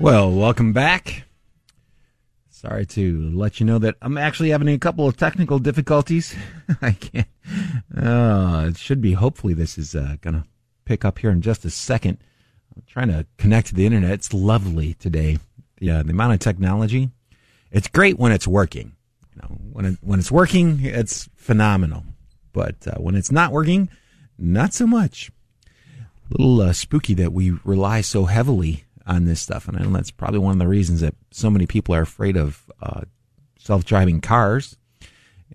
Well, welcome back. Sorry to let you know that I'm actually having a couple of technical difficulties. I can't. Uh, it should be. Hopefully, this is uh, going to pick up here in just a second. I'm trying to connect to the internet. It's lovely today. Yeah, the amount of technology. It's great when it's working. You know, when it, when it's working, it's phenomenal. But uh, when it's not working, not so much. A little uh, spooky that we rely so heavily on this stuff. And that's probably one of the reasons that so many people are afraid of uh, self driving cars.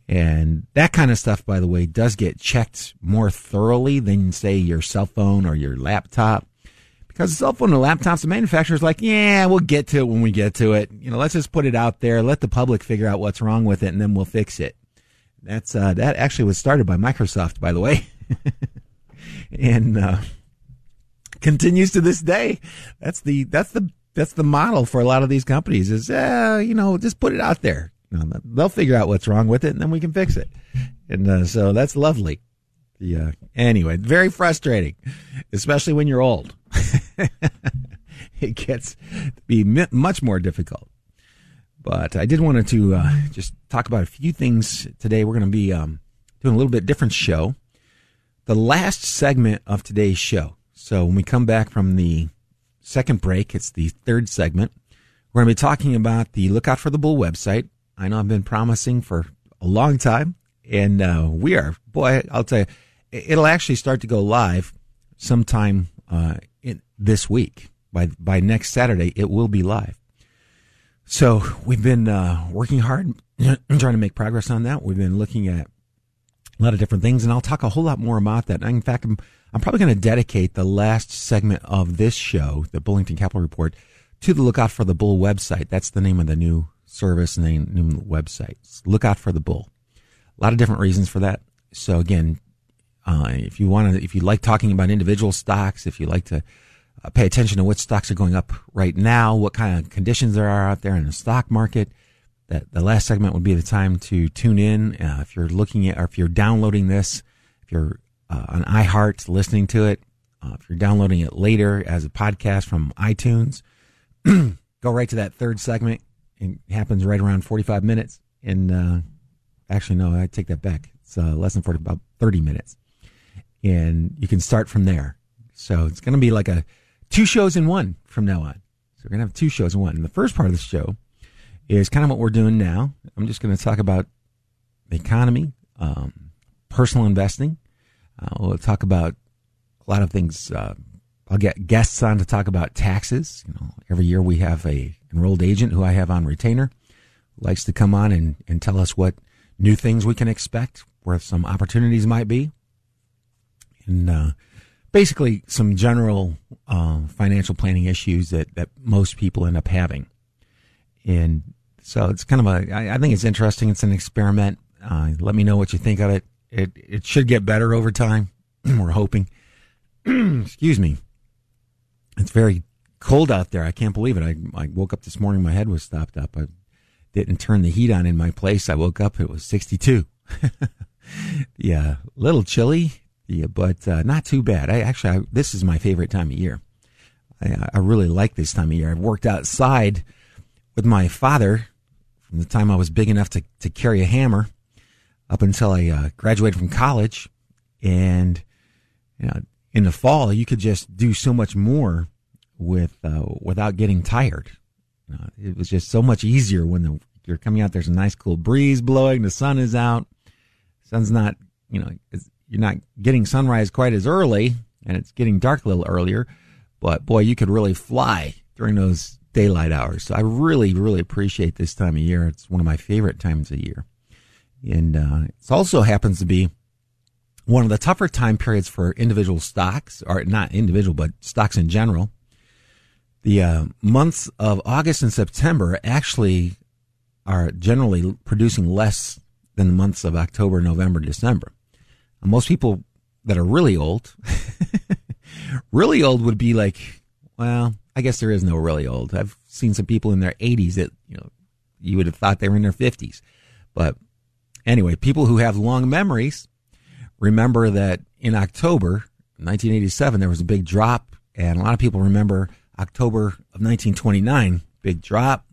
And that kind of stuff, by the way, does get checked more thoroughly than, say, your cell phone or your laptop. Because the cell phone and laptops, the manufacturer's like, yeah, we'll get to it when we get to it. You know, let's just put it out there, let the public figure out what's wrong with it, and then we'll fix it. That's uh, that actually was started by Microsoft, by the way, and uh, continues to this day. That's the that's the that's the model for a lot of these companies. Is uh, you know just put it out there. They'll figure out what's wrong with it, and then we can fix it. And uh, so that's lovely. Yeah. Anyway, very frustrating, especially when you're old. it gets to be much more difficult. But I did want to uh, just talk about a few things today. We're going to be um, doing a little bit different show. The last segment of today's show. So when we come back from the second break, it's the third segment. We're going to be talking about the Lookout for the Bull website. I know I've been promising for a long time, and uh, we are. Boy, I'll tell you, it'll actually start to go live sometime uh, in, this week. By by next Saturday, it will be live. So we've been uh, working hard, and trying to make progress on that. We've been looking at lot of different things, and I'll talk a whole lot more about that. In fact, I'm, I'm probably going to dedicate the last segment of this show, the Bullington Capital Report, to the Lookout for the Bull website. That's the name of the new service and the new website. Lookout for the Bull. A lot of different reasons for that. So again, uh, if you want to, if you like talking about individual stocks, if you like to uh, pay attention to what stocks are going up right now, what kind of conditions there are out there in the stock market, that the last segment would be the time to tune in. Uh, if you're looking at, or if you're downloading this, if you're uh, on iHeart listening to it, uh, if you're downloading it later as a podcast from iTunes, go right to that third segment. It happens right around 45 minutes. And uh, actually, no, I take that back. It's uh, less than 40, about 30 minutes. And you can start from there. So it's going to be like a two shows in one from now on. So we're going to have two shows in one. And the first part of the show is kind of what we're doing now. I'm just going to talk about the economy, um, personal investing. Uh, we'll talk about a lot of things. Uh, I'll get guests on to talk about taxes. You know, every year we have a enrolled agent who I have on retainer likes to come on and, and tell us what new things we can expect, where some opportunities might be, and uh, basically some general uh, financial planning issues that, that most people end up having. And so it's kind of a, I, I think it's interesting. It's an experiment. Uh, let me know what you think of it. It, it should get better over time. We're hoping. Excuse me. It's very cold out there. I can't believe it. I, I woke up this morning. My head was stopped up. I didn't turn the heat on in my place. I woke up. It was 62. yeah, a little chilly. Yeah, but uh, not too bad. I actually, I, this is my favorite time of year. I, I really like this time of year. I've worked outside with my father from the time I was big enough to, to carry a hammer up until I uh, graduated from college. And you know, in the fall, you could just do so much more with uh, without getting tired. You know, it was just so much easier when the, you're coming out. There's a nice cool breeze blowing. The sun is out. Sun's not, you know, you're not getting sunrise quite as early, and it's getting dark a little earlier. But boy, you could really fly during those daylight hours. So I really, really appreciate this time of year. It's one of my favorite times of year. And uh, it also happens to be one of the tougher time periods for individual stocks, or not individual, but stocks in general. The uh, months of August and September actually are generally producing less than the months of October, November, December. And most people that are really old, really old would be like, well, I guess there is no really old. I've seen some people in their 80s that, you know, you would have thought they were in their 50s. But anyway, people who have long memories remember that in October 1987, there was a big drop. And a lot of people remember October of 1929, big drop.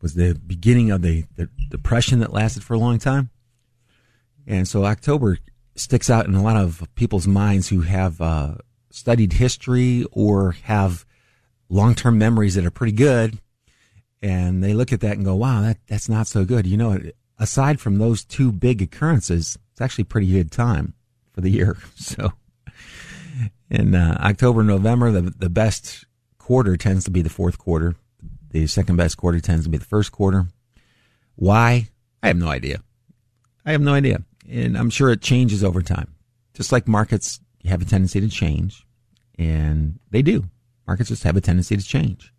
was the beginning of the, the depression that lasted for a long time. And so October sticks out in a lot of people's minds who have uh, studied history or have long term memories that are pretty good. And they look at that and go, wow, that, that's not so good. You know, aside from those two big occurrences, it's actually pretty good time for the year. So in uh, October, November, the, the best quarter tends to be the fourth quarter. The second best quarter tends to be the first quarter. Why? I have no idea. I have no idea. And I'm sure it changes over time. Just like markets have a tendency to change, and they do. Markets just have a tendency to change.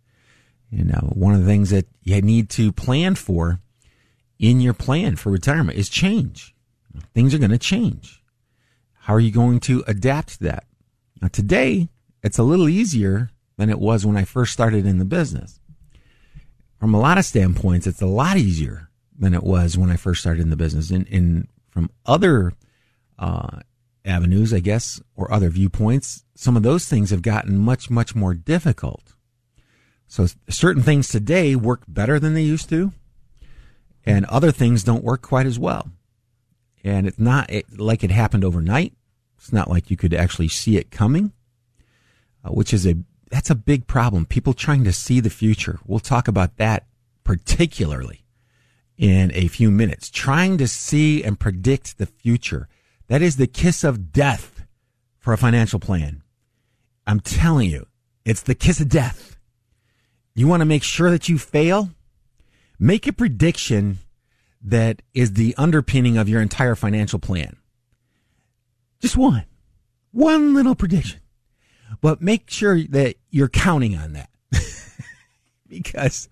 You know, one of the things that you need to plan for in your plan for retirement is change. Things are going to change. How are you going to adapt to that? Now, today, it's a little easier than it was when I first started in the business. From a lot of standpoints, it's a lot easier than it was when I first started in the business. And, in from other uh, avenues, I guess, or other viewpoints, some of those things have gotten much, much more difficult. So certain things today work better than they used to, and other things don't work quite as well. And it's not like it happened overnight. It's not like you could actually see it coming, uh, which is a that's a big problem. People trying to see the future. We'll talk about that particularly in a few minutes. Trying to see and predict the future. That is the kiss of death for a financial plan. I'm telling you, it's the kiss of death. You want to make sure that you fail? Make a prediction that is the underpinning of your entire financial plan. Just one. One little prediction. But make sure that you're counting on that. because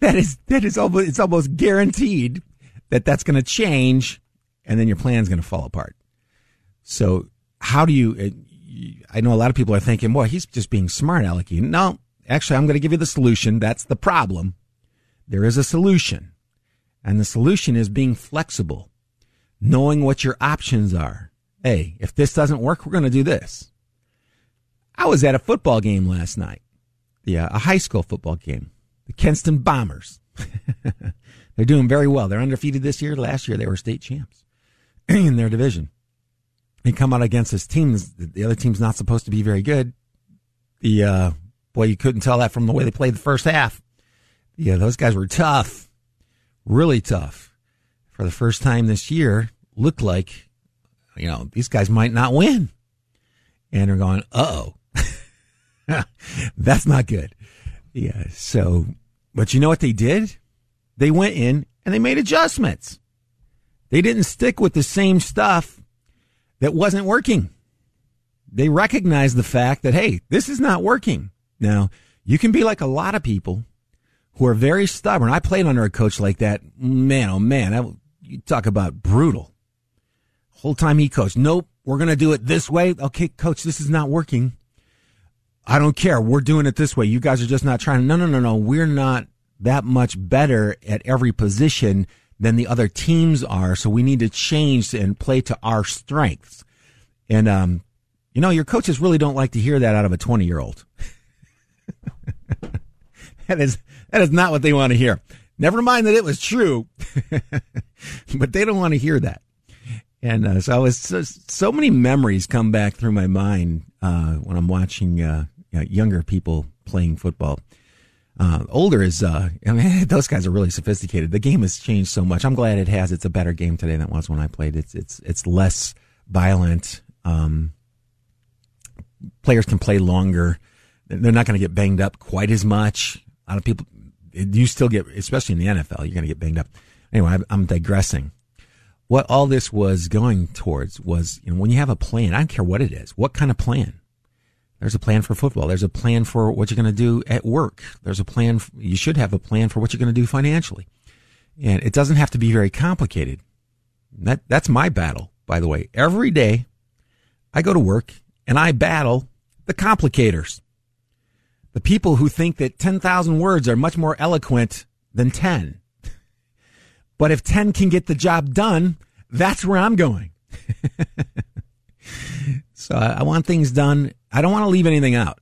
that is that is almost it's almost guaranteed that that's going to change and then your plan's going to fall apart. So how do you, uh, I know a lot of people are thinking, boy, he's just being smart, Alec. No, actually, I'm going to give you the solution. That's the problem. There is a solution. And the solution is being flexible, knowing what your options are. Hey, if this doesn't work, we're going to do this. I was at a football game last night. Yeah, a high school football game. The Kenston Bombers. They're doing very well. They're undefeated this year. Last year they were state champs in their division and come out against this team. The other team's not supposed to be very good. The uh, boy, you couldn't tell that from the way they played the first half. Yeah, those guys were tough, really tough. For the first time this year, looked like you know these guys might not win, and they're going, "Uh oh, that's not good." Yeah. So, but you know what they did? They went in and they made adjustments. They didn't stick with the same stuff that wasn't working. They recognized the fact that, hey, this is not working. Now, you can be like a lot of people who are very stubborn. I played under a coach like that. Man, oh man, I, you talk about brutal. Whole time he coached. Nope, we're going to do it this way. Okay, coach, this is not working. I don't care. We're doing it this way. You guys are just not trying. No, no, no, no. We're not that much better at every position than the other teams are. So we need to change and play to our strengths. And um, You know, your coaches really don't like to hear that out of a 20 year old. that is, that is not what they want to hear. Never mind that it was true, but they don't want to hear that. And uh, so, was, so, so many memories come back through my mind uh, when I'm watching uh, younger people playing football. Uh, older is, uh, I mean, those guys are really sophisticated. The game has changed so much. I'm glad it has. It's a better game today than it was when I played. It's it's it's less violent. Um, players can play longer. They're not going to get banged up quite as much. A lot of people, you still get, especially in the NFL, you're going to get banged up. Anyway, I'm digressing what all this was going towards was, you know, when you have a plan, I don't care what it is, what kind of plan. There's a plan for football. There's a plan for what you're going to do at work. There's a plan. You should have a plan for what you're going to do financially. And it doesn't have to be very complicated. That, that's my battle, by the way. Every day I go to work and I battle the complicators. The people who think that 10,000 words are much more eloquent than 10. But if 10 can get the job done, that's where I'm going. so I want things done. I don't want to leave anything out.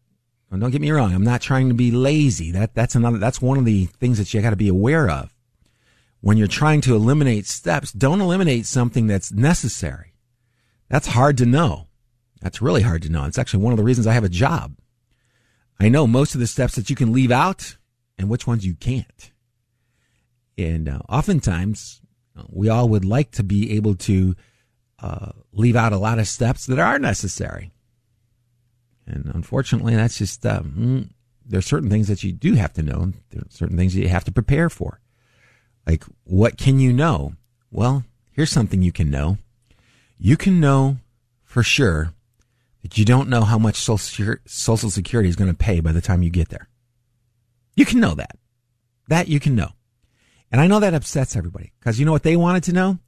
Don't get me wrong. I'm not trying to be lazy. That, that's another, that's one of the things that you got to be aware of. When you're trying to eliminate steps, don't eliminate something that's necessary. That's hard to know. That's really hard to know. It's actually one of the reasons I have a job. I know most of the steps that you can leave out and which ones you can't. And uh, oftentimes, uh, we all would like to be able to uh, leave out a lot of steps that are necessary. And unfortunately, that's just, um, mm, there are certain things that you do have to know. There are certain things that you have to prepare for. Like, what can you know? Well, here's something you can know. You can know for sure that you don't know how much Social Security is going to pay by the time you get there. You can know that. That you can know. And I know that upsets everybody because you know what they wanted to know?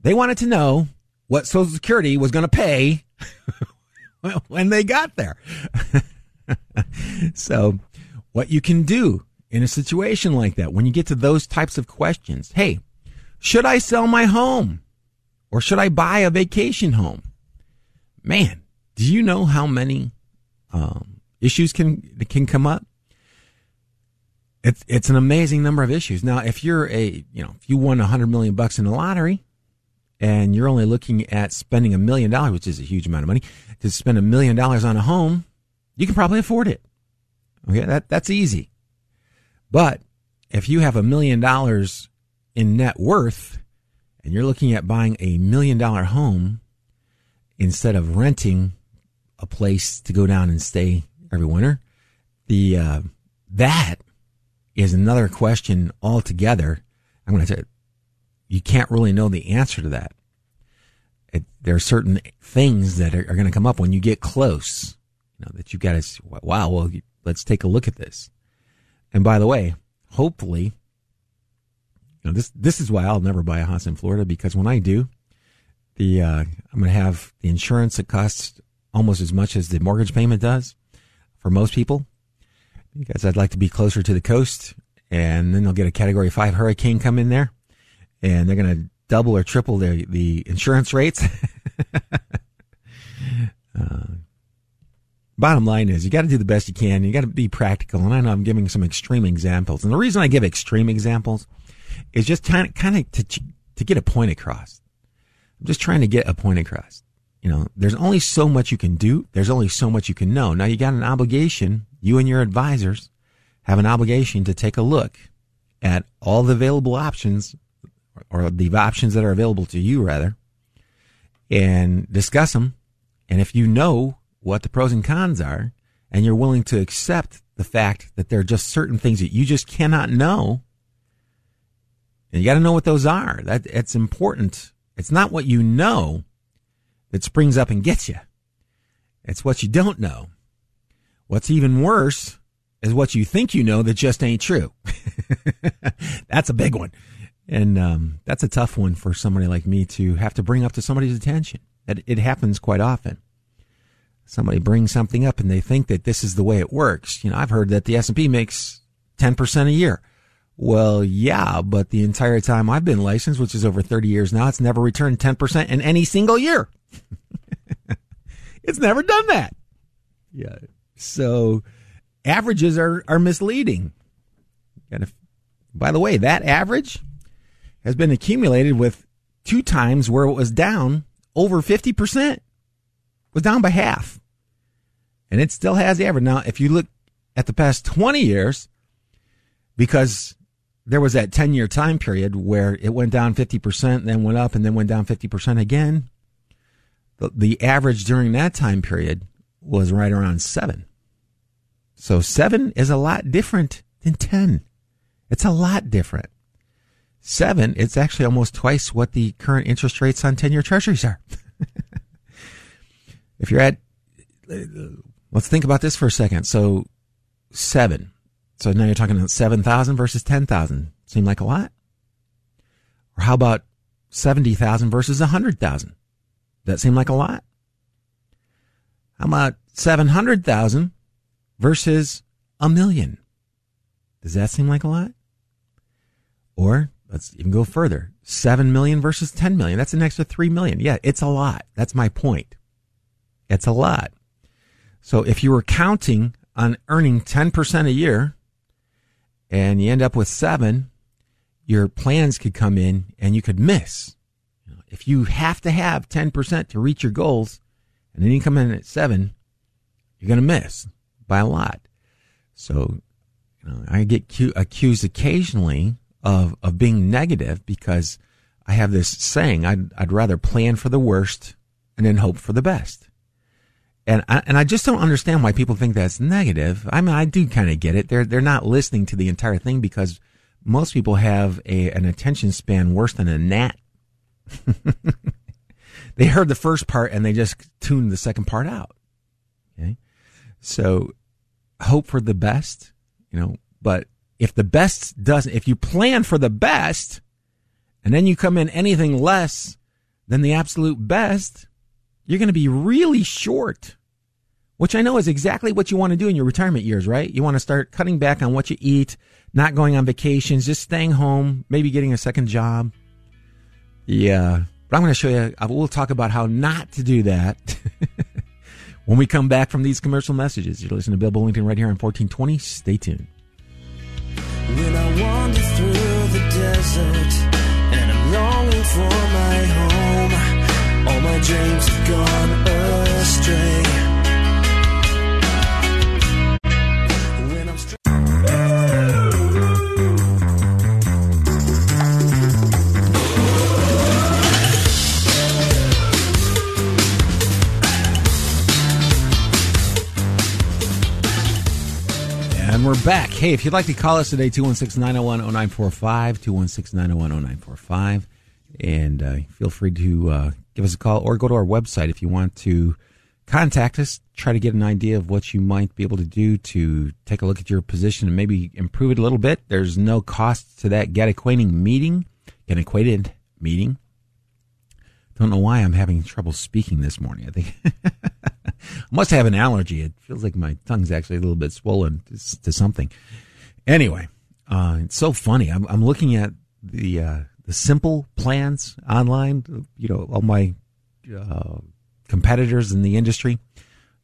They wanted to know what Social Security was going to pay when they got there. so, what you can do in a situation like that, when you get to those types of questions, hey, should I sell my home or should I buy a vacation home? Man, do you know how many um, issues can can come up? It's it's an amazing number of issues. Now, if you're a you know if you won a hundred million bucks in the lottery, and you're only looking at spending a million dollars, which is a huge amount of money, to spend a million dollars on a home, you can probably afford it. Okay, that that's easy. But if you have a million dollars in net worth, and you're looking at buying a million dollar home instead of renting a place to go down and stay every winter, the uh, that is another question altogether. I'm going to you can't really know the answer to that. It, there are certain things that are, are going to come up when you get close. You know that you've got to wow. Well, let's take a look at this. And by the way, hopefully, you know this this is why I'll never buy a house in Florida because when I do, the uh, I'm going to have the insurance that costs almost as much as the mortgage payment does for most people because I'd like to be closer to the coast. And then they'll get a Category Five hurricane come in there, and they're going to double or triple the the insurance rates. uh, bottom line is, you got to do the best you can. You got to be practical. And I know I'm giving some extreme examples, and the reason I give extreme examples is just kind of kind of to to get a point across. I'm just trying to get a point across. You know, there's only so much you can do. There's only so much you can know. Now you got an obligation you and your advisors have an obligation to take a look at all the available options or the options that are available to you rather and discuss them. And if you know what the pros and cons are and you're willing to accept the fact that there are just certain things that you just cannot know, and you got to know what those are. That it's important. It's not what you know that springs up and gets you. It's what you don't know. What's even worse is what you think you know that just ain't true. that's a big one. And um, that's a tough one for somebody like me to have to bring up to somebody's attention. It, it happens quite often. Somebody brings something up and they think that this is the way it works. You know, I've heard that the S&P makes 10% a year. Well, yeah, but the entire time I've been licensed, which is over 30 years now, it's never returned 10% in any single year. it's never done that. Yeah. So averages are, are misleading. And if, by the way, that average has been accumulated with two times where it was down over 50%. It was down by half. And it still has the average. Now, if you look at the past 20 years, because there was that 10 year time period where it went down 50%, then went up and then went down 50% again. The, the average during that time period was right around seven. So seven is a lot different than 10. It's a lot different. Seven, it's actually almost twice what the current interest rates on 10 year treasuries are. if you're at, let's think about this for a second. So seven. So now you're talking about 7,000 versus 10,000. Seem like a lot? Or how about 70,000 versus 100,000? That seem like a lot? How about 700,000 versus a million? Does that seem like a lot? Or let's even go further. 7 million versus 10 million. That's an extra 3 million. Yeah, it's a lot. That's my point. It's a lot. So if you were counting on earning 10% a year and you end up with seven, your plans could come in and you could miss. If you have to have 10% to reach your goals and then you come in at seven, you're going to miss by a lot. So, you know, I get accused occasionally of, of being negative because I have this saying, I'd, I'd rather plan for the worst and then hope for the best. And I, and I just don't understand why people think that's negative. I mean, I do kind of get it. They're, they're not listening to the entire thing because most people have a, an attention span worse than a gnat. they heard the first part and they just tuned the second part out. Okay. So hope for the best, you know, but if the best doesn't, if you plan for the best and then you come in anything less than the absolute best, you're going to be really short. Which I know is exactly what you want to do in your retirement years, right? You want to start cutting back on what you eat, not going on vacations, just staying home, maybe getting a second job. Yeah. But I'm going to show you, uh, we'll talk about how not to do that when we come back from these commercial messages. You're listening to Bill Bullington right here on 1420. Stay tuned. When I wander through the desert and I'm longing for my home, all my dreams have gone astray. We're back. Hey, if you'd like to call us today, 216 901 0945, 216 901 0945. And uh, feel free to uh, give us a call or go to our website if you want to contact us, try to get an idea of what you might be able to do to take a look at your position and maybe improve it a little bit. There's no cost to that Get Acquainting meeting, Get Acquainted meeting. Don't know why I'm having trouble speaking this morning. I think must have an allergy. It feels like my tongue's actually a little bit swollen to, to something. Anyway, uh, it's so funny. I'm, I'm looking at the uh, the simple plans online. You know, all my uh, competitors in the industry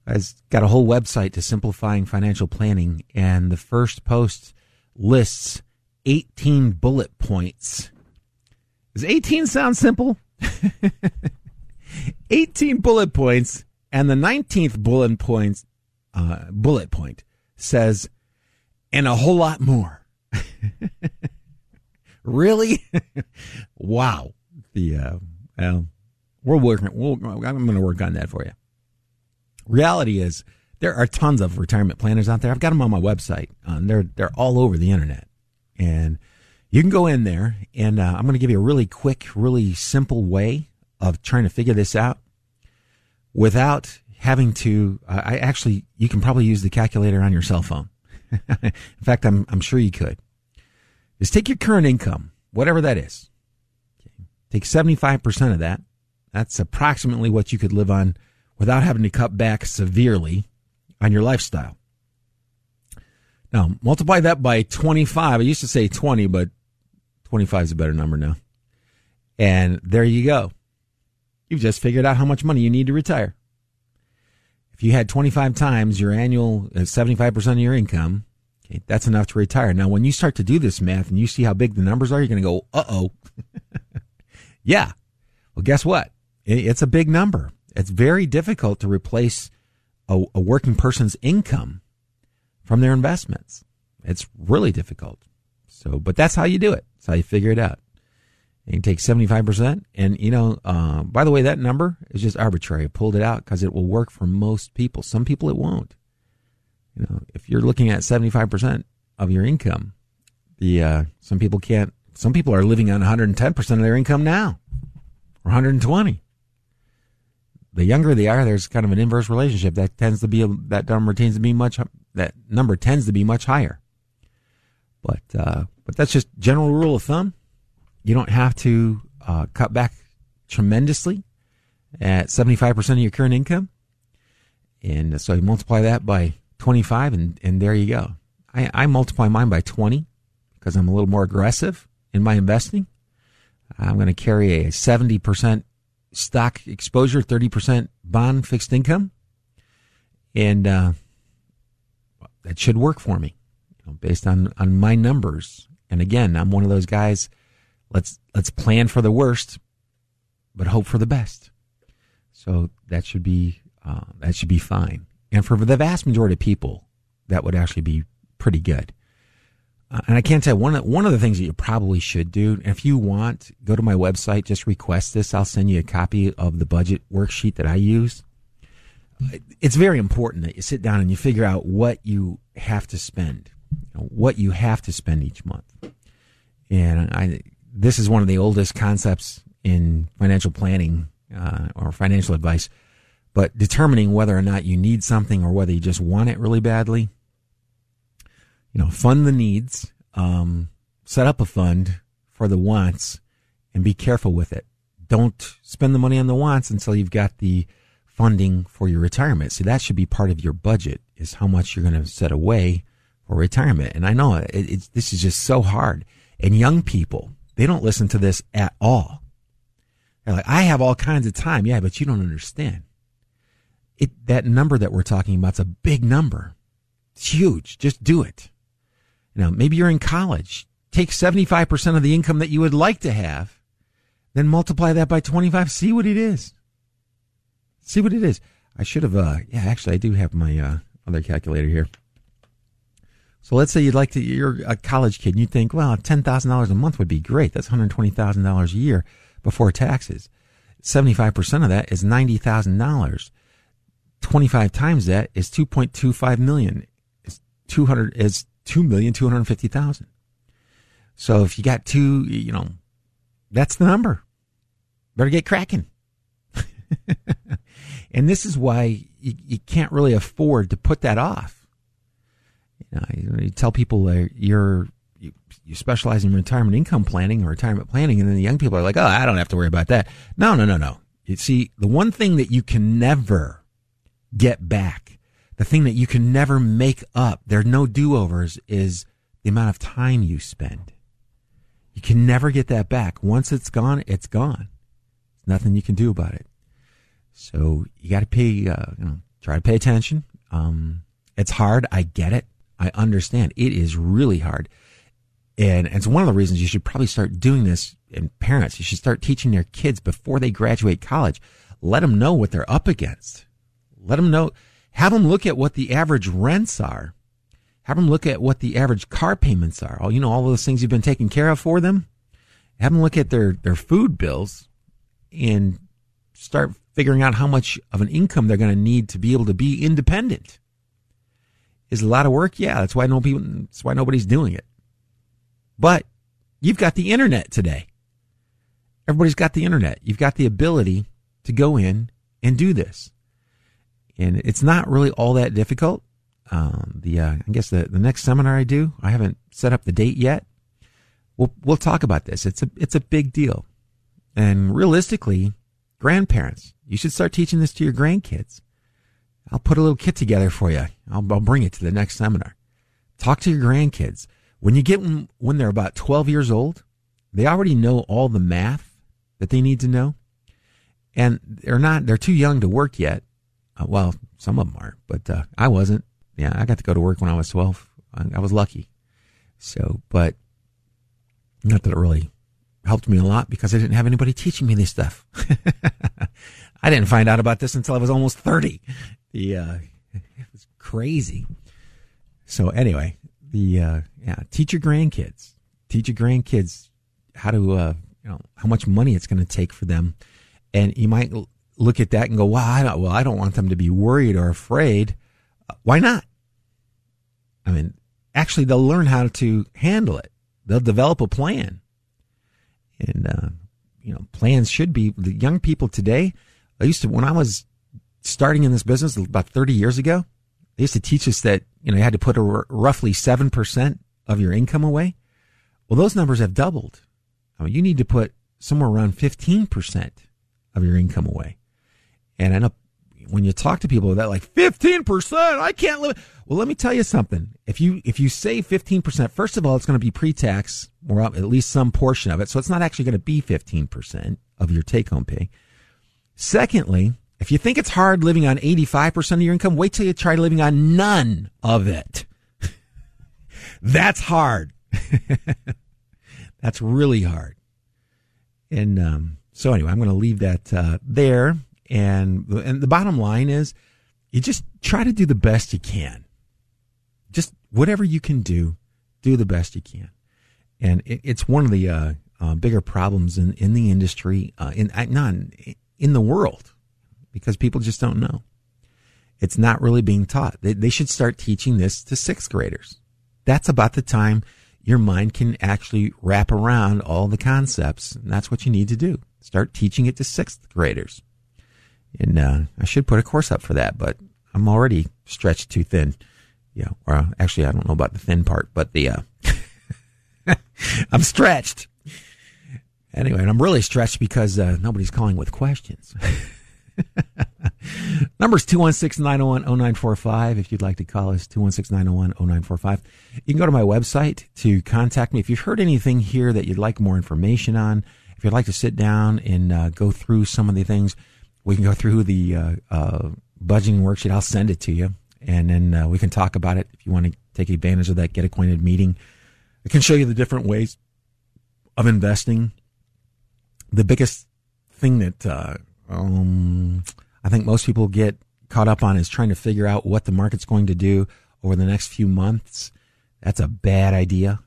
has got a whole website to simplifying financial planning, and the first post lists 18 bullet points. Does 18 sound simple? 18 bullet points, and the 19th bullet points uh, bullet point says, and a whole lot more. really? wow. The uh, well, we're working. We'll, I'm going to work on that for you. Reality is, there are tons of retirement planners out there. I've got them on my website. Uh, they're they're all over the internet, and you can go in there. And uh, I'm going to give you a really quick, really simple way of trying to figure this out without having to. I actually, you can probably use the calculator on your cell phone. In fact, I'm I'm sure you could. Just take your current income, whatever that is. Take 75% of that. That's approximately what you could live on without having to cut back severely on your lifestyle. Now, multiply that by 25. I used to say 20, but 25 is a better number now. And there you go. You've just figured out how much money you need to retire. if you had 25 times your annual uh, 75% of your income, okay, that's enough to retire. Now, when you start to do this math and you see how big the numbers are, you're going to go, uh oh. yeah. Well, guess what? It's a big number. It's very difficult to replace a, a working person's income from their investments. It's really difficult. So, but that's how you do it. That's how you figure it out. You take 75%. And, you know, uh, by the way, that number is just arbitrary. I pulled it out because it will work for most people. Some people it won't. You know, if you're looking at 75% of your income, the, uh, some people can't, some people are living on 110% of their income now or 120. The younger they are, there's kind of an inverse relationship. That tends to be, that number tends to be much, that number tends to be much higher. But, uh, but that's just general rule of thumb. You don't have to uh, cut back tremendously at 75% of your current income. And so you multiply that by 25 and, and there you go. I, I multiply mine by 20 because I'm a little more aggressive in my investing. I'm going to carry a 70% stock exposure, 30% bond fixed income. And, uh, that should work for me you know, based on, on my numbers. And again, I'm one of those guys let's let's plan for the worst, but hope for the best. So that should be uh, that should be fine. And for the vast majority of people, that would actually be pretty good. Uh, and I can't tell you, one of, one of the things that you probably should do. If you want, go to my website, just request this. I'll send you a copy of the budget worksheet that I use. It's very important that you sit down and you figure out what you have to spend, you know, what you have to spend each month. And I, this is one of the oldest concepts in financial planning uh, or financial advice. But determining whether or not you need something or whether you just want it really badly, you know, fund the needs, um, set up a fund for the wants, and be careful with it. Don't spend the money on the wants until you've got the funding for your retirement. So that should be part of your budget is how much you're going to set away for retirement. And I know it, this is just so hard. And young people, they don't listen to this at all. They're like, I have all kinds of time. Yeah, but you don't understand. It, that number that we're talking about is a big number. It's huge. Just do it. Now, maybe you're in college. Take 75% of the income that you would like to have, then multiply that by 25. See what it is. See what it is. I should have, uh, yeah, actually, I do have my, uh, other calculator here. So let's say you'd like to, you're a college kid and you think, well, $10,000 a month would be great. That's $120,000 a year before taxes. 75% of that is $90,000. 25 times that is 2.25 million. Is 200 is 2,250,000. So if you got two, you know, that's the number. Better get cracking. and this is why you, you can't really afford to put that off you, know, you tell people uh, you're you, you specialize in retirement income planning or retirement planning, and then the young people are like, "Oh, I don't have to worry about that." No, no, no, no. You see, the one thing that you can never get back, the thing that you can never make up, there are no do overs, is the amount of time you spend. You can never get that back. Once it's gone, it's gone. There's nothing you can do about it. So you got to pay, uh, you know, try to pay attention. Um, it's hard. I get it. I understand it is really hard. And, it's one of the reasons you should probably start doing this in parents. You should start teaching their kids before they graduate college. Let them know what they're up against. Let them know, have them look at what the average rents are. Have them look at what the average car payments are. All, you know, all those things you've been taking care of for them. Have them look at their, their food bills and start figuring out how much of an income they're going to need to be able to be independent. Is a lot of work? Yeah, that's why no people, that's why nobody's doing it. But you've got the internet today. Everybody's got the internet. You've got the ability to go in and do this. And it's not really all that difficult. Um, the, uh, I guess the, the next seminar I do, I haven't set up the date yet. We'll, we'll talk about this. It's a, it's a big deal. And realistically, grandparents, you should start teaching this to your grandkids. I'll put a little kit together for you. I'll, I'll bring it to the next seminar. Talk to your grandkids. When you get them when they're about 12 years old, they already know all the math that they need to know. And they're not, they're too young to work yet. Uh, well, some of them are, but uh, I wasn't. Yeah, I got to go to work when I was 12. I, I was lucky. So, but not that it really helped me a lot because I didn't have anybody teaching me this stuff. I didn't find out about this until I was almost 30. The, uh, it was crazy. So anyway, the, uh, yeah, teach your grandkids, teach your grandkids how to, uh, you know, how much money it's going to take for them. And you might look at that and go, well, I don't, well, I don't want them to be worried or afraid. Uh, why not? I mean, actually, they'll learn how to handle it. They'll develop a plan. And, uh, you know, plans should be the young people today. I used to, when I was starting in this business about 30 years ago, they used to teach us that, you know, you had to put a r- roughly 7% of your income away. Well, those numbers have doubled. I mean, you need to put somewhere around 15% of your income away. And I know when you talk to people that like 15%, I can't live. Well, let me tell you something. If you, if you save 15%, first of all, it's going to be pre-tax or at least some portion of it. So it's not actually going to be 15% of your take home pay. Secondly, if you think it's hard living on 85% of your income, wait till you try living on none of it. That's hard. That's really hard. And, um, so anyway, I'm going to leave that, uh, there. And, and the bottom line is you just try to do the best you can. Just whatever you can do, do the best you can. And it, it's one of the, uh, uh, bigger problems in, in the industry, uh, in, not in the world because people just don't know. It's not really being taught. They, they should start teaching this to sixth graders. That's about the time your mind can actually wrap around all the concepts. And that's what you need to do. Start teaching it to sixth graders. And uh, I should put a course up for that, but I'm already stretched too thin. Yeah, or actually, I don't know about the thin part, but the uh, I'm stretched. Anyway, and I'm really stretched because uh, nobody's calling with questions. Numbers 216-901-0945 if you'd like to call us 216-901-0945. You can go to my website to contact me if you've heard anything here that you'd like more information on. If you'd like to sit down and uh, go through some of the things, we can go through the uh, uh, budgeting worksheet. I'll send it to you, and then uh, we can talk about it. If you want to take advantage of that get acquainted meeting, I can show you the different ways of investing the biggest thing that uh, um, I think most people get caught up on is trying to figure out what the market's going to do over the next few months. That's a bad idea.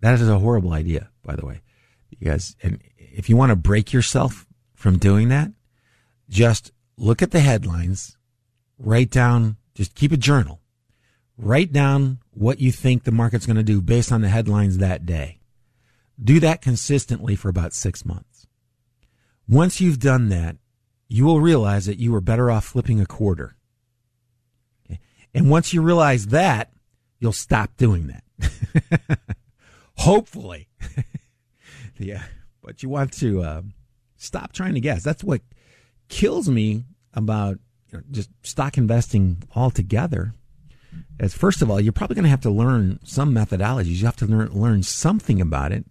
That is a horrible idea, by the way. Because and if you want to break yourself from doing that, just look at the headlines, write down, just keep a journal, write down what you think the market's going to do based on the headlines that day. Do that consistently for about six months. Once you've done that, you will realize that you were better off flipping a quarter. Okay? And once you realize that, you'll stop doing that. Hopefully. yeah. But you want to uh, stop trying to guess. That's what kills me about you know, just stock investing altogether. As first of all, you're probably going to have to learn some methodologies. You have to learn, learn something about it.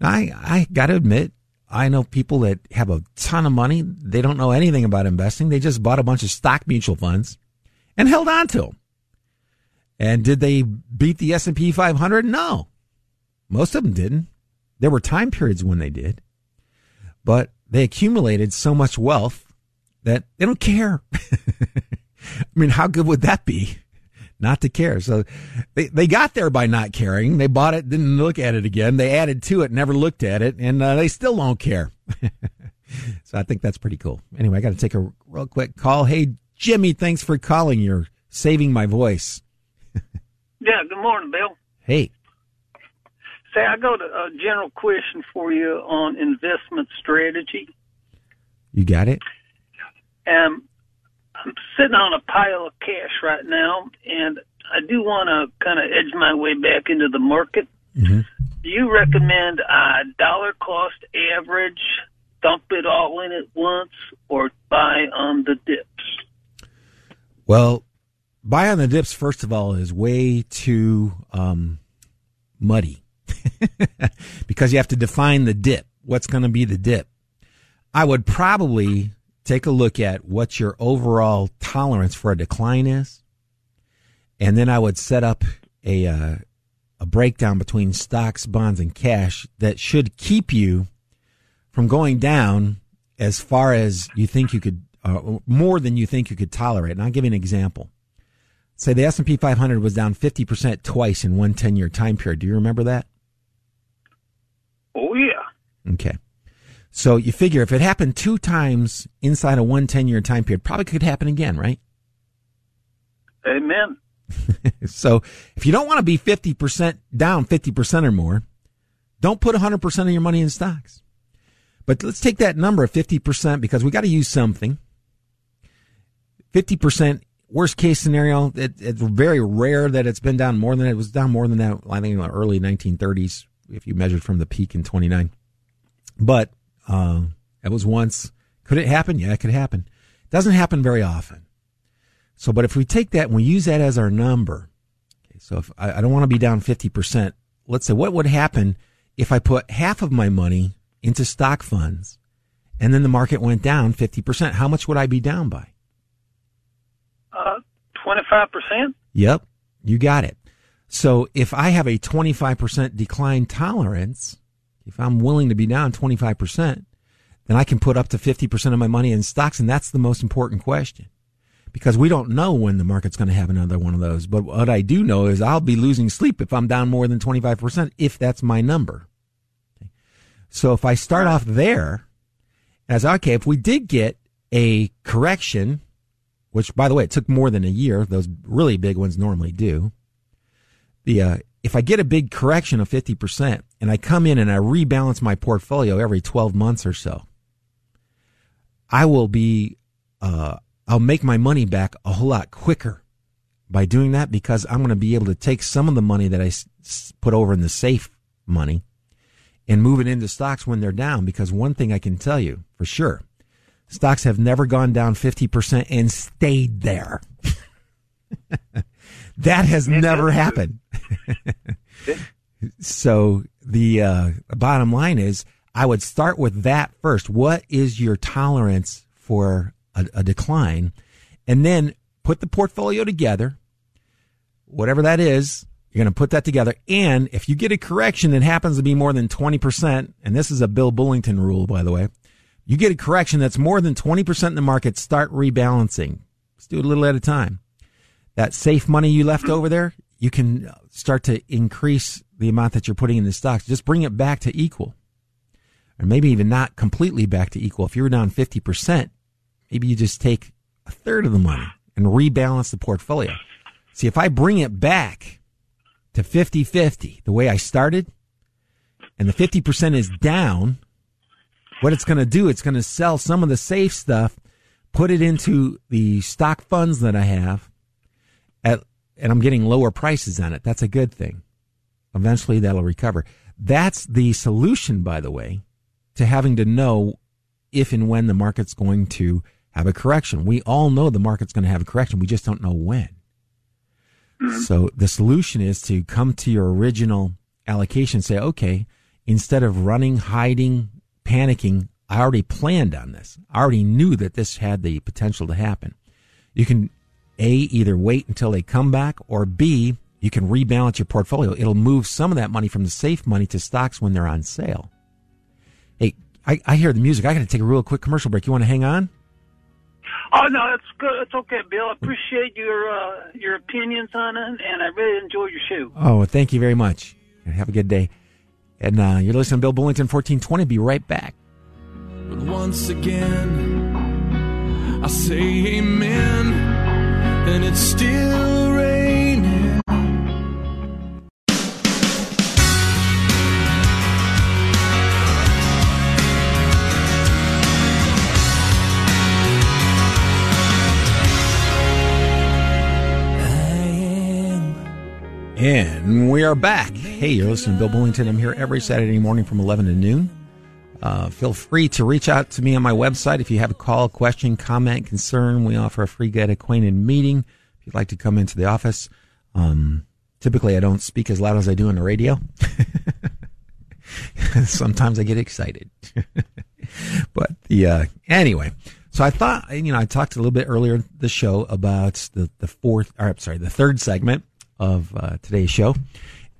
Now, I, I got to admit, I know people that have a ton of money. They don't know anything about investing. They just bought a bunch of stock mutual funds and held on to them. And did they beat the S&P 500? No. Most of them didn't. There were time periods when they did. But they accumulated so much wealth that they don't care. I mean, how good would that be? Not to care. So they, they got there by not caring. They bought it, didn't look at it again. They added to it, never looked at it, and uh, they still don't care. so I think that's pretty cool. Anyway, I got to take a real quick call. Hey, Jimmy, thanks for calling. You're saving my voice. yeah, good morning, Bill. Hey. Say, I got a general question for you on investment strategy. You got it? Um, I'm sitting on a pile of cash right now, and I do want to kind of edge my way back into the market. Mm-hmm. Do you recommend a dollar cost average, dump it all in at once, or buy on the dips? Well, buy on the dips, first of all, is way too um, muddy because you have to define the dip. What's going to be the dip? I would probably take a look at what your overall tolerance for a decline is, and then I would set up a uh, a breakdown between stocks, bonds, and cash that should keep you from going down as far as you think you could, uh, more than you think you could tolerate. And I'll give you an example. Say the S&P 500 was down 50% twice in one 10 year time period. Do you remember that? Oh, yeah. Okay. So you figure if it happened two times inside a one 10 year time period, probably could happen again, right? Amen. so if you don't want to be 50% down 50% or more, don't put 100% of your money in stocks. But let's take that number of 50% because we got to use something. 50% worst case scenario. It, it's very rare that it's been down more than that. It was down more than that. I think in the early 1930s, if you measured from the peak in 29. But, uh, it was once. Could it happen? Yeah, it could happen. It doesn't happen very often. So, but if we take that and we use that as our number, okay, so if I, I don't want to be down 50%, let's say what would happen if I put half of my money into stock funds and then the market went down 50%? How much would I be down by? Uh, 25%? Yep, you got it. So if I have a 25% decline tolerance, if I'm willing to be down 25%, then I can put up to 50% of my money in stocks. And that's the most important question because we don't know when the market's going to have another one of those. But what I do know is I'll be losing sleep if I'm down more than 25%, if that's my number. Okay. So if I start off there as, okay, if we did get a correction, which by the way, it took more than a year, those really big ones normally do. The, uh, if I get a big correction of 50% and I come in and I rebalance my portfolio every 12 months or so, I will be, uh, I'll make my money back a whole lot quicker by doing that because I'm going to be able to take some of the money that I put over in the safe money and move it into stocks when they're down. Because one thing I can tell you for sure, stocks have never gone down 50% and stayed there. that has never happened. so the uh, bottom line is I would start with that first. What is your tolerance for a, a decline, and then put the portfolio together, whatever that is, you're going to put that together. And if you get a correction that happens to be more than 20%, and this is a Bill Bullington rule, by the way, you get a correction that's more than 20% in the market, start rebalancing. Let's do it a little at a time. That safe money you left over there, you can start to increase the amount that you're putting in the stocks. Just bring it back to equal. Or maybe even not completely back to equal. If you were down 50%, Maybe you just take a third of the money and rebalance the portfolio. See, if I bring it back to 50 50, the way I started, and the 50% is down, what it's going to do, it's going to sell some of the safe stuff, put it into the stock funds that I have, at, and I'm getting lower prices on it. That's a good thing. Eventually that'll recover. That's the solution, by the way, to having to know if and when the market's going to have a correction. We all know the market's going to have a correction. We just don't know when. Mm-hmm. So the solution is to come to your original allocation, say, okay, instead of running, hiding, panicking, I already planned on this. I already knew that this had the potential to happen. You can A, either wait until they come back or B, you can rebalance your portfolio. It'll move some of that money from the safe money to stocks when they're on sale. Hey, I, I hear the music. I got to take a real quick commercial break. You want to hang on? Oh no, it's good. It's okay, Bill. I appreciate your uh, your opinions on it, and I really enjoy your show. Oh, thank you very much. And Have a good day. And uh, you're listening to Bill Bullington, 1420. Be right back. But once again, I say amen, and it's still raining. And we are back. Hey, you're listening to Bill Bullington. I'm here every Saturday morning from 11 to noon. Uh, feel free to reach out to me on my website if you have a call, question, comment, concern. We offer a free get acquainted meeting if you'd like to come into the office. Um, typically, I don't speak as loud as I do on the radio. Sometimes I get excited. but the uh, anyway, so So I thought, you know, I talked a little bit earlier in the show about the, the fourth, or I'm sorry, the third segment of uh, today's show.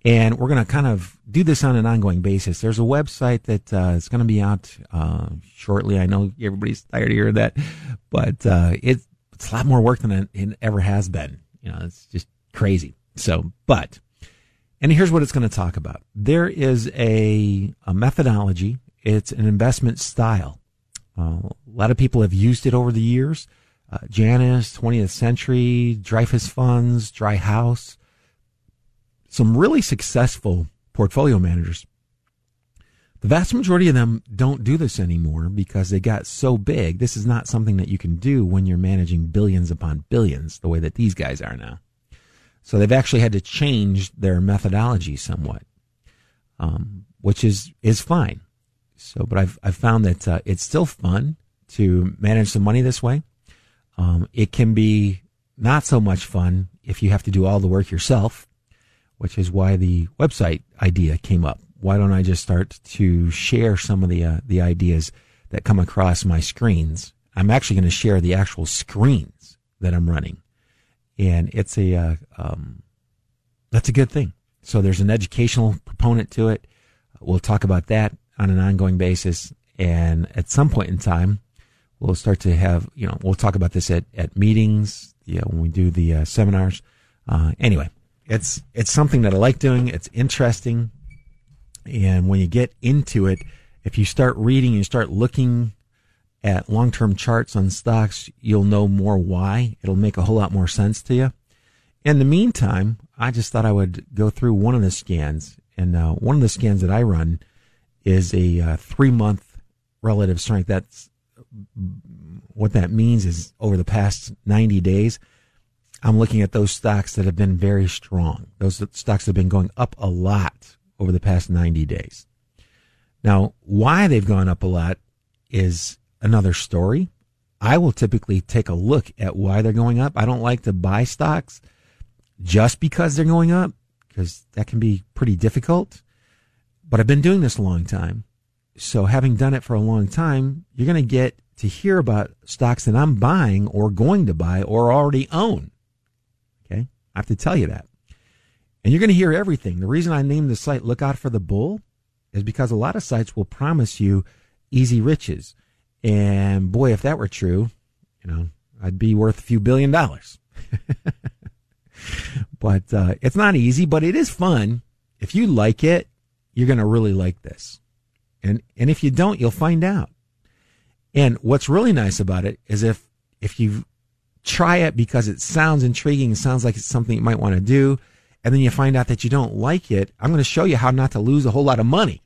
And we're going to kind of do this on an ongoing basis. There's a website that uh, is going to be out uh, shortly. I know everybody's tired of hearing that, but uh, it, it's a lot more work than it, it ever has been. You know, it's just crazy. So, but, and here's what it's going to talk about. There is a, a methodology. It's an investment style. Uh, a lot of people have used it over the years. Uh, Janus, 20th Century, Dreyfus Funds, Driehaus some really successful portfolio managers. The vast majority of them don't do this anymore because they got so big. This is not something that you can do when you're managing billions upon billions the way that these guys are now. So they've actually had to change their methodology somewhat, um, which is is fine. So, but I've I've found that uh, it's still fun to manage some money this way. Um, it can be not so much fun if you have to do all the work yourself which is why the website idea came up. Why don't I just start to share some of the uh, the ideas that come across my screens? I'm actually going to share the actual screens that I'm running, and it's a uh, um, that's a good thing. So there's an educational component to it. We'll talk about that on an ongoing basis, and at some point in time, we'll start to have you know we'll talk about this at at meetings, yeah, when we do the uh, seminars. Uh, anyway, it's it's something that I like doing. It's interesting, and when you get into it, if you start reading, you start looking at long term charts on stocks, you'll know more why. It'll make a whole lot more sense to you. In the meantime, I just thought I would go through one of the scans, and uh, one of the scans that I run is a uh, three month relative strength. That's what that means is over the past 90 days, I'm looking at those stocks that have been very strong. Those stocks have been going up a lot over the past 90 days. Now, why they've gone up a lot is another story. I will typically take a look at why they're going up. I don't like to buy stocks just because they're going up because that can be pretty difficult. But I've been doing this a long time. So having done it for a long time, you're going to get to hear about stocks that I'm buying or going to buy or already own. Have to tell you that. And you're going to hear everything. The reason I named the site Look Out for the Bull is because a lot of sites will promise you easy riches. And boy, if that were true, you know, I'd be worth a few billion dollars. but uh, it's not easy, but it is fun. If you like it, you're going to really like this. And and if you don't, you'll find out. And what's really nice about it is if if you try it because it sounds intriguing, It sounds like it's something you might want to do, and then you find out that you don't like it, I'm going to show you how not to lose a whole lot of money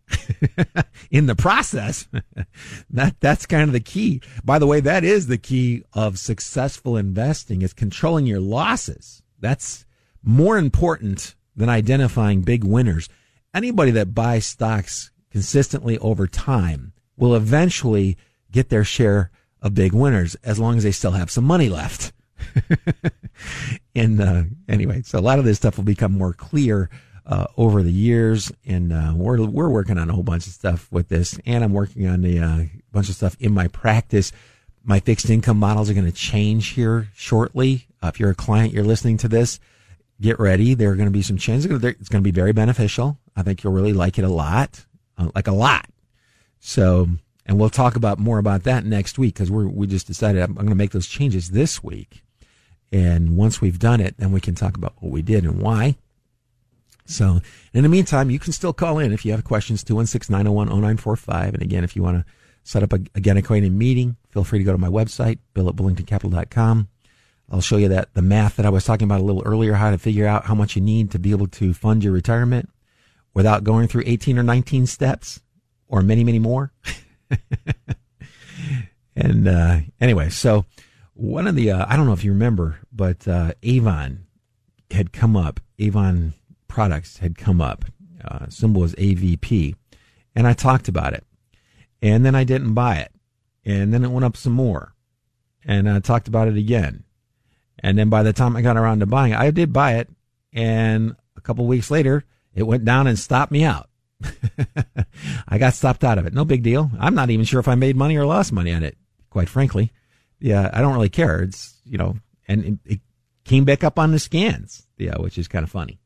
in the process. that that's kind of the key. By the way, that is the key of successful investing is controlling your losses. That's more important than identifying big winners. Anybody that buys stocks consistently over time will eventually get their share of big winners as long as they still have some money left. and uh, anyway, so a lot of this stuff will become more clear uh, over the years, and uh, we're we're working on a whole bunch of stuff with this, and I'm working on a uh, bunch of stuff in my practice. My fixed income models are going to change here shortly. Uh, if you're a client, you're listening to this, get ready. There are going to be some changes. It's going to be very beneficial. I think you'll really like it a lot, uh, like a lot. So and we'll talk about more about that next week because we we just decided I'm, I'm going to make those changes this week. And once we've done it, then we can talk about what we did and why. So in the meantime, you can still call in if you have questions, 216-901-0945. And again, if you want to set up a, a Get Acquainted meeting, feel free to go to my website, bill at bullingtoncapital.com. I'll show you that the math that I was talking about a little earlier, how to figure out how much you need to be able to fund your retirement without going through 18 or 19 steps or many, many more. and uh, anyway, so one of the uh, I don't know if you remember, but uh, Avon had come up. Avon products had come up. Uh, symbol was AVP, and I talked about it, and then I didn't buy it, and then it went up some more, and I talked about it again, and then by the time I got around to buying it, I did buy it, and a couple weeks later, it went down and stopped me out. I got stopped out of it. No big deal. I'm not even sure if I made money or lost money on it, quite frankly. Yeah, I don't really care. It's you know, and it, came back up on the scans. Yeah, which is kind of funny.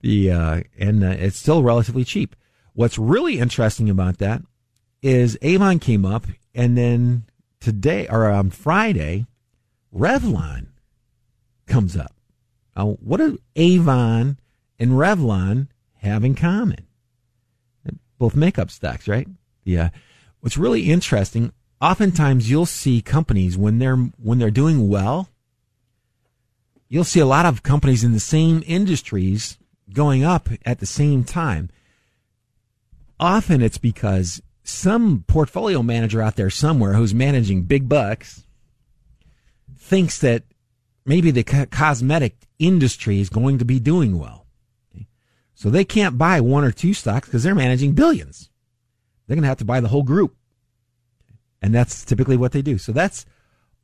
The uh, and uh, it's still relatively cheap. What's really interesting about that is Avon came up, and then today or on Friday, Revlon comes up. What do Avon and Revlon have in common? Both makeup stocks, right? Yeah. What's really interesting, oftentimes you'll see companies when they're when they're doing well, you'll see a lot of companies in the same industries going up at the same time. Often it's because some portfolio manager out there somewhere who's managing big bucks thinks that maybe the co- cosmetic industry is going to be doing well. So they can't buy one or two stocks because they're managing billions. They're going to have to buy the whole group. And that's typically what they do. So that's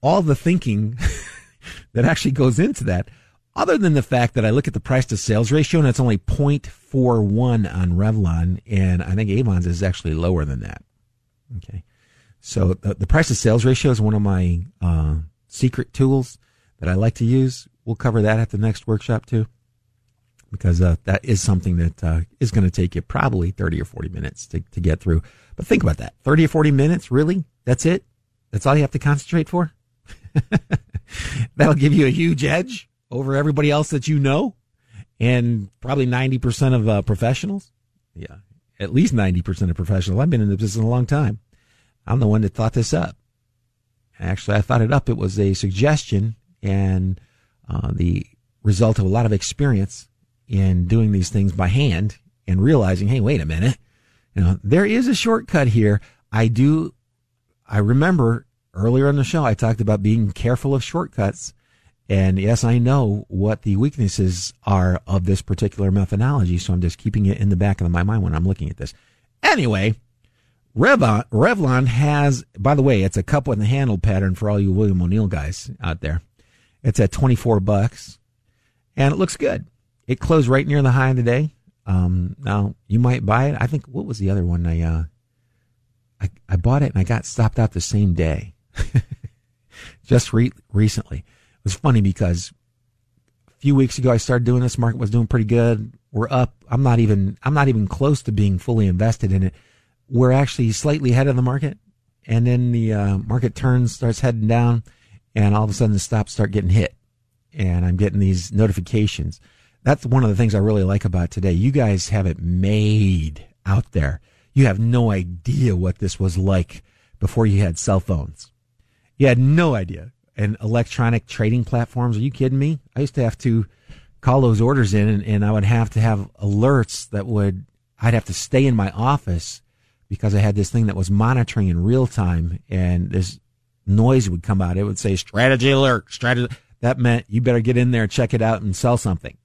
all the thinking that actually goes into that. Other than the fact that I look at the price to sales ratio and it's only 0.41 on Revlon, and I think Avon's is actually lower than that. Okay. So the, the price to sales ratio is one of my uh, secret tools that I like to use. We'll cover that at the next workshop too, because uh, that is something that uh, is going to take you probably 30 or 40 minutes to, to get through. But think about that 30 or 40 minutes, really? That's it? That's all you have to concentrate for? That'll give you a huge edge over everybody else that you know and probably 90% of uh, professionals. Yeah, at least 90% of professionals. I've been in the business a long time. I'm the one that thought this up. Actually, I thought it up. It was a suggestion and uh, the result of a lot of experience in doing these things by hand and realizing, hey, wait a minute. You know, there is a shortcut here. I do, I remember earlier in the show, I talked about being careful of shortcuts and yes, I know what the weaknesses are of this particular methodology, so I'm just keeping it in the back of my mind when I'm looking at this. Anyway, Revlon, Revlon has, by the way, it's a cup with a handle pattern for all you William O'Neil guys out there. It's at 24 bucks and it looks good. It closed right near the high of the day. Um, now you might buy it. I think, what was the other one? I, uh, I, I bought it and I got stopped out the same day. Just re- recently It was funny because a few weeks ago I started doing this. Market was doing pretty good. We're up. I'm not even. I'm not even close to being fully invested in it. We're actually slightly ahead of the market, and then the uh, market turns, starts heading down, and all of a sudden the stops start getting hit, and I'm getting these notifications. That's one of the things I really like about today. You guys have it made out there. You have no idea what this was like before you had cell phones. You had no idea and electronic trading platforms. Are you kidding me? I used to have to call those orders in and, and I would have to have alerts that would, I'd have to stay in my office because I had this thing that was monitoring in real time and this noise would come out. It would say strategy alert, strategy. That meant you better get in there, check it out and sell something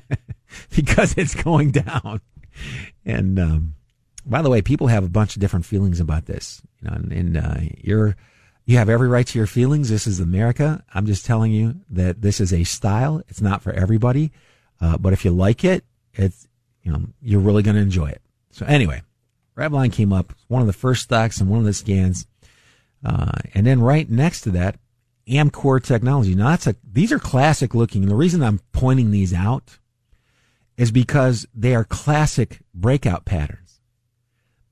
because it's going down. And, um, by the way, people have a bunch of different feelings about this, you know, and, and uh, you're, you have every right to your feelings. This is America. I'm just telling you that this is a style. It's not for everybody. Uh, but if you like it, it's, you know, you're really going to enjoy it. So anyway, Revlon came up, one of the first stocks and one of the scans. Uh, and then right next to that, Amkor Technology. Now that's a, these are classic looking. And the reason I'm pointing these out is because they are classic breakout patterns.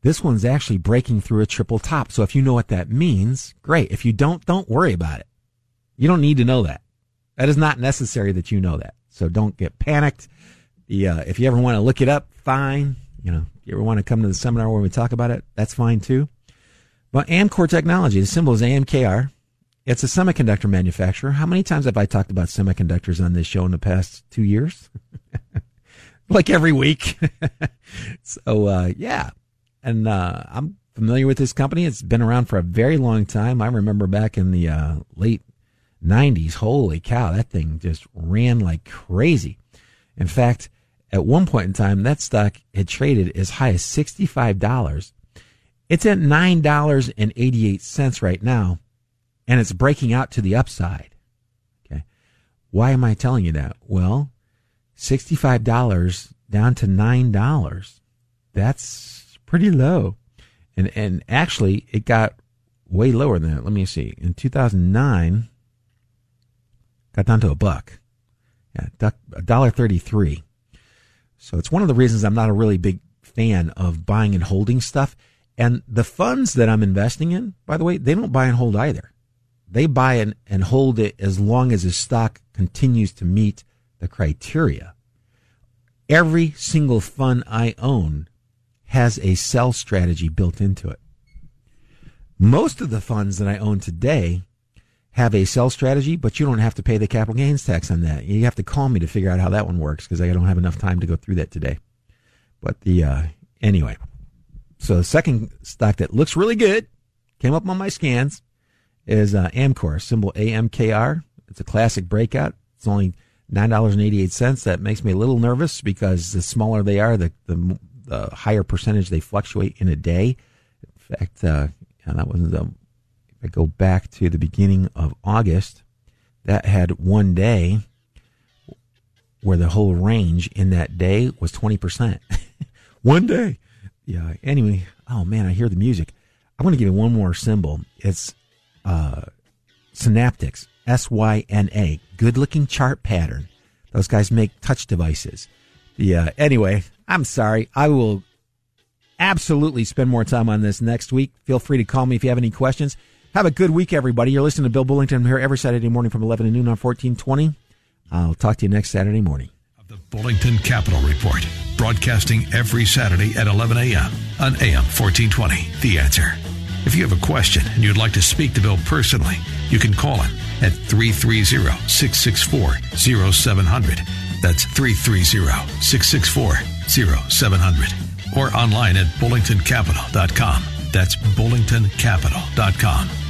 This one's actually breaking through a triple top. So if you know what that means, great. If you don't, don't worry about it. You don't need to know that. That is not necessary that you know that. So don't get panicked. Yeah, if you ever want to look it up, fine. You know, if you ever want to come to the seminar where we talk about it, that's fine too. But Amkor Technology, the symbol is AMKR. It's a semiconductor manufacturer. How many times have I talked about semiconductors on this show in the past two years? like every week. so, uh, yeah, and uh, I'm familiar with this company. It's been around for a very long time. I remember back in the uh, late 90s. Holy cow, that thing just ran like crazy. In fact, at one point in time, that stock had traded as high as $65. It's at $9.88 right now, and it's breaking out to the upside. Okay. Why am I telling you that? Well, $65 down to $9. That's pretty low. And, and actually it got way lower than that. Let me see. In 2009, got down to a buck. Yeah, a dollar thirty-three. So it's one of the reasons I'm not a really big fan of buying and holding stuff. And the funds that I'm investing in, by the way, they don't buy and hold either. They buy and, and hold it as long as the stock continues to meet the criteria. Every single fund I own has a sell strategy built into it. Most of the funds that I own today have a sell strategy, but you don't have to pay the capital gains tax on that. You have to call me to figure out how that one works because I don't have enough time to go through that today. But the uh, anyway, so the second stock that looks really good came up on my scans is uh, Amkor, symbol AMKR. It's a classic breakout. It's only nine dollars and eighty eight cents. That makes me a little nervous because the smaller they are, the the, the higher percentage they fluctuate in a day. In fact, uh, that was the if I go back to the beginning of August, that had one day where the whole range in that day was 20%. one day. Yeah. Anyway, oh man, I hear the music. I want to give you one more symbol. It's uh, Synaptics, S Y N A. Good looking chart pattern. Those guys make touch devices. Yeah. Anyway, I'm sorry. I will absolutely spend more time on this next week. Feel free to call me if you have any questions. Have a good week, everybody. You're listening to Bill Bullington. I'm here every Saturday morning from 11 to noon on 1420. I'll talk to you next Saturday morning. The Bullington Capital Report, broadcasting every Saturday at 11 a.m. on AM 1420. The answer. If you have a question and you'd like to speak to Bill personally, you can call him at 330 664 0700. That's 330 664 0700. Or online at bullingtoncapital.com. That's bullingtoncapital.com.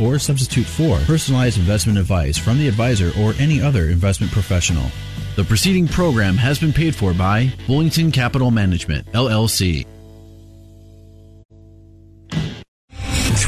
or substitute for personalized investment advice from the advisor or any other investment professional. The preceding program has been paid for by Bullington Capital Management, LLC.